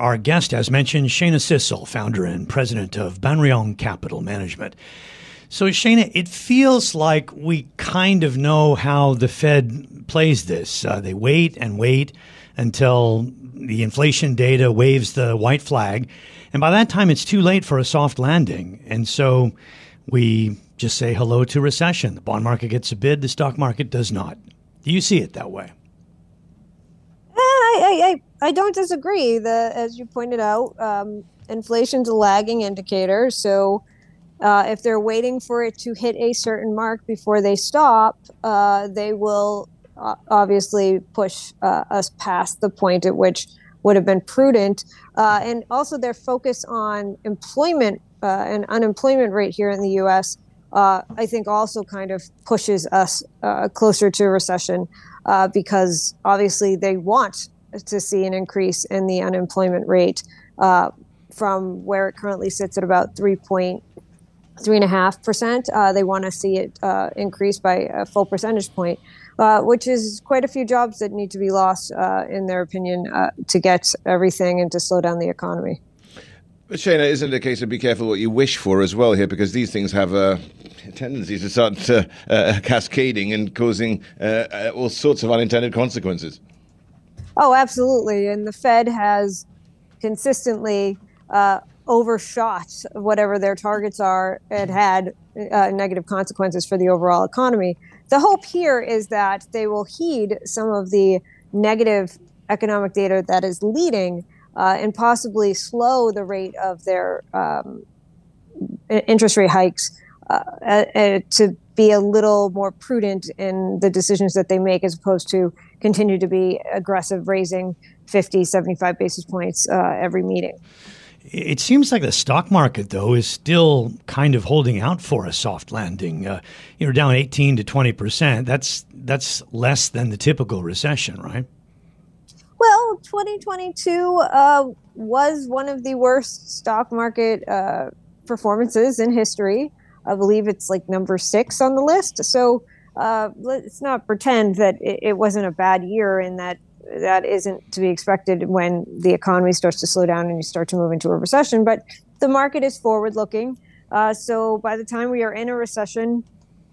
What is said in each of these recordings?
Our guest, as mentioned, Shana Sissel, founder and president of Banríon Capital Management. So, Shana, it feels like we kind of know how the Fed plays this. Uh, they wait and wait until the inflation data waves the white flag. And by that time, it's too late for a soft landing. And so we just say hello to recession. The bond market gets a bid, the stock market does not. Do you see it that way? I, I, I don't disagree. The, as you pointed out, um, inflation's a lagging indicator. So uh, if they're waiting for it to hit a certain mark before they stop, uh, they will uh, obviously push uh, us past the point at which would have been prudent. Uh, and also their focus on employment uh, and unemployment rate here in the U.S. I think also kind of pushes us closer to recession because obviously they want to see an increase in the unemployment rate from where it currently sits at about 3.8 three and a half percent. Uh, they want to see it uh, increase by a full percentage point, uh, which is quite a few jobs that need to be lost, uh, in their opinion, uh, to get everything and to slow down the economy. But Shana, isn't it a case of be careful what you wish for as well here, because these things have a tendency to start uh, cascading and causing all sorts of unintended consequences. Oh, absolutely, and the Fed has consistently overshot whatever their targets are and had uh, negative consequences for the overall economy. The hope here is that they will heed some of the negative economic data that is leading uh, and possibly slow the rate of their um, interest rate hikes uh, uh, to be a little more prudent in the decisions that they make as opposed to continue to be aggressive raising 50 75 basis points uh, every meeting it seems like the stock market, though, is still kind of holding out for a soft landing. Uh, you know, down 18 to 20 percent. That's that's less than the typical recession, right? Well, 2022 uh, was one of the worst stock market uh, performances in history. I believe it's like number six on the list. So uh, let's not pretend that it, it wasn't a bad year and that that isn't to be expected when the economy starts to slow down and you start to move into a recession. But the market is forward looking. Uh, so by the time we are in a recession,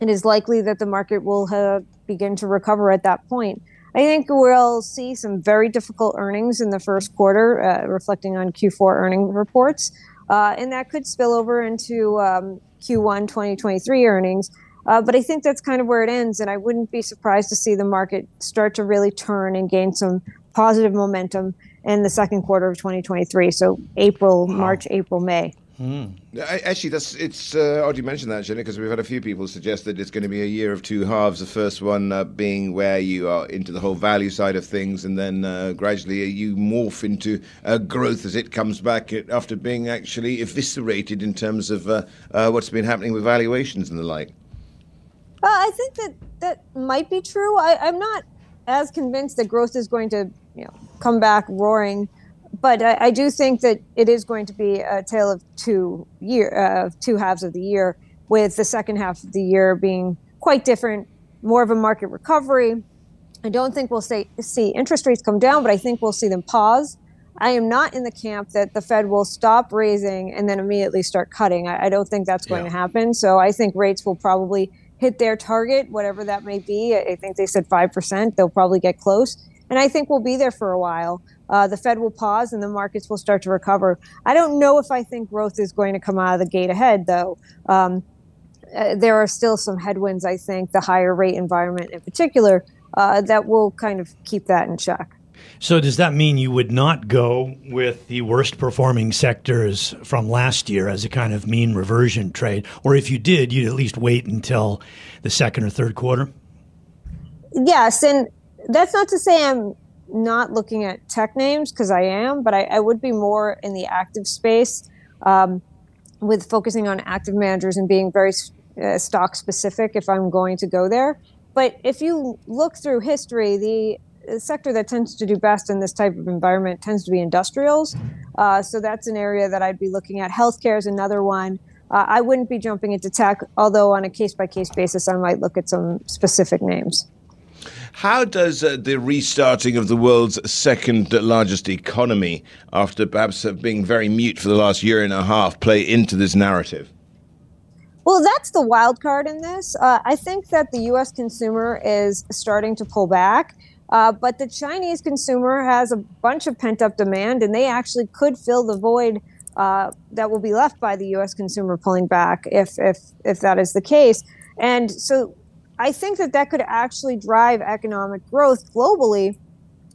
it is likely that the market will have, begin to recover at that point. I think we'll see some very difficult earnings in the first quarter, uh, reflecting on Q4 earning reports. Uh, and that could spill over into um, Q1 2023 earnings. Uh, but I think that's kind of where it ends. And I wouldn't be surprised to see the market start to really turn and gain some positive momentum in the second quarter of 2023. So April, wow. March, April, May. Hmm. Actually, that's it's uh, odd you mentioned that, Jenny, because we've had a few people suggest that it's going to be a year of two halves. The first one uh, being where you are into the whole value side of things, and then uh, gradually you morph into uh, growth as it comes back after being actually eviscerated in terms of uh, uh, what's been happening with valuations and the like. Uh, I think that that might be true. I, am not as convinced that growth is going to, you know, come back roaring, but I, I do think that it is going to be a tale of two year, uh, two halves of the year, with the second half of the year being quite different, more of a market recovery. I don't think we'll say, see interest rates come down, but I think we'll see them pause. I am not in the camp that the Fed will stop raising and then immediately start cutting. I, I don't think that's going yeah. to happen. So I think rates will probably hit their target, whatever that may be. I think they said 5%. They'll probably get close. And I think we'll be there for a while. Uh, the Fed will pause and the markets will start to recover. I don't know if I think growth is going to come out of the gate ahead, though. Um, uh, there are still some headwinds, I think, the higher rate environment in particular, uh, that will kind of keep that in check. So does that mean you would not go with the worst performing sectors from last year as a kind of mean reversion trade? Or if you did, you'd at least wait until the second or third quarter? Yes, and that's not to say I'm not looking at tech names because I am, but I, I, would be more in the active space um, with focusing on active managers and being very uh, stock specific if I'm going to go there. But if you look through history, the sector that tends to do best in this type of environment tends to be industrials. Uh, so that's an area that I'd be looking at. Healthcare is another one. Uh, I wouldn't be jumping into tech, although on a case by case basis, I might look at some specific names. How does uh, the restarting of the world's second largest economy, after perhaps being very mute for the last year and a half, play into this narrative? Well, that's the wild card in this. Uh, I think that the U.S. consumer is starting to pull back. Uh, but the Chinese consumer has a bunch of pent up demand, and they actually could fill the void uh, that will be left by the U.S. consumer pulling back if if if that is the case. And so, I think that that could actually drive economic growth globally,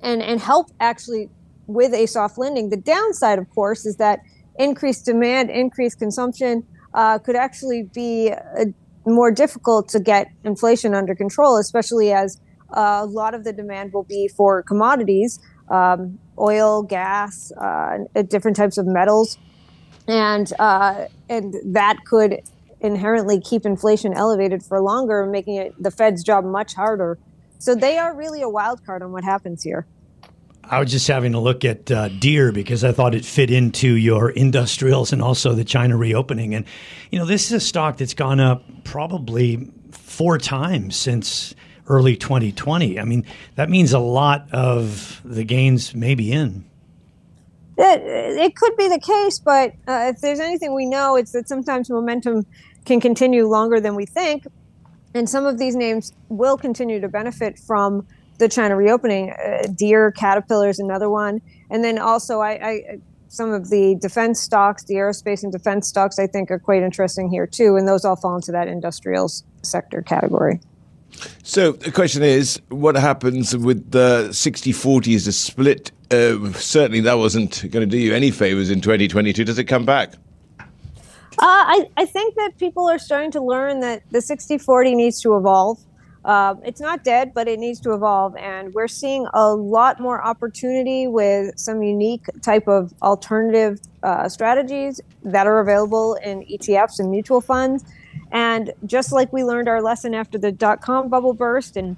and and help actually with a soft landing. The downside, of course, is that increased demand, increased consumption uh, could actually be uh, more difficult to get inflation under control, especially as uh, a lot of the demand will be for commodities, um, oil, gas, uh, different types of metals, and uh, and that could inherently keep inflation elevated for longer, making it the Fed's job much harder. So they are really a wild card on what happens here. I was just having a look at uh, Deere because I thought it fit into your industrials and also the China reopening. And, you know, this is a stock that's gone up probably four times since early 2020. I mean, that means a lot of the gains may be in. It, could be the case, but uh, if there's anything we know, it's that sometimes momentum can continue longer than we think. And some of these names will continue to benefit from the China reopening. Uh, Deere, Caterpillar is another one. And then also, I, I some of the defense stocks, the aerospace and defense stocks, I think are quite interesting here too. And those all fall into that industrials sector category. So the question is, what happens with the 60-40 as a split? Uh, certainly that wasn't going to do you any favors in 2022. Does it come back? Uh, I, I think that people are starting to learn that the 60-40 needs to evolve. Uh, it's not dead, but it needs to evolve. And we're seeing a lot more opportunity with some unique type of alternative uh, strategies that are available in ETFs and mutual funds and just like we learned our lesson after the dot com bubble burst and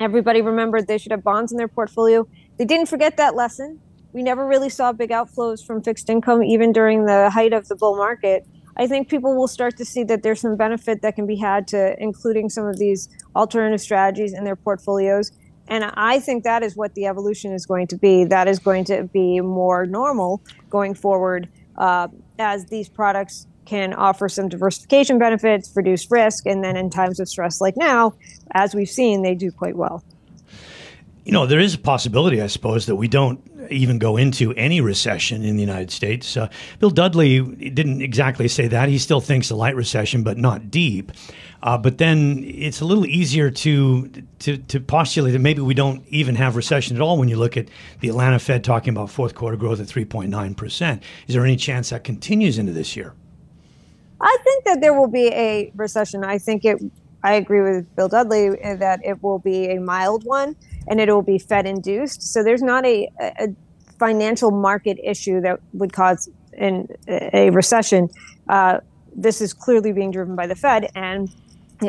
everybody remembered they should have bonds in their portfolio, they didn't forget that lesson. We never really saw big outflows from fixed income, even during the height of the bull market. I think people will start to see that there's some benefit that can be had to including some of these alternative strategies in their portfolios. And I think that is what the evolution is going to be. That is going to be more normal going forward uh, as these products can offer some diversification benefits, reduce risk, and then in times of stress like now, as we've seen, they do quite well. You know, there is a possibility, I suppose, that we don't even go into any recession in the United States. Uh, Bill Dudley didn't exactly say that. He still thinks a light recession, but not deep. Uh, but then it's a little easier to, to to postulate that maybe we don't even have recession at all when you look at the Atlanta Fed talking about fourth quarter growth at 3.9 percent. Is there any chance that continues into this year? I think that there will be a recession. I think it. I agree with Bill Dudley that it will be a mild one and it will be Fed induced. So there's not a, a financial market issue that would cause an, a recession. Uh, this is clearly being driven by the Fed and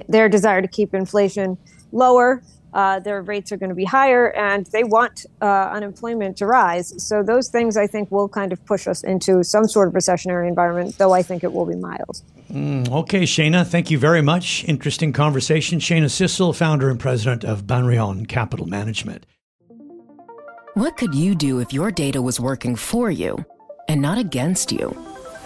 their desire to keep inflation lower uh, their rates are going to be higher and they want uh, unemployment to rise. So those things I think will kind of push us into some sort of recessionary environment, though I think it will be mild. Mm, okay, Shana, thank you very much. Interesting conversation. Shana Sissel, founder and president of Banríon Capital Management. What could you do if your data was working for you and not against you?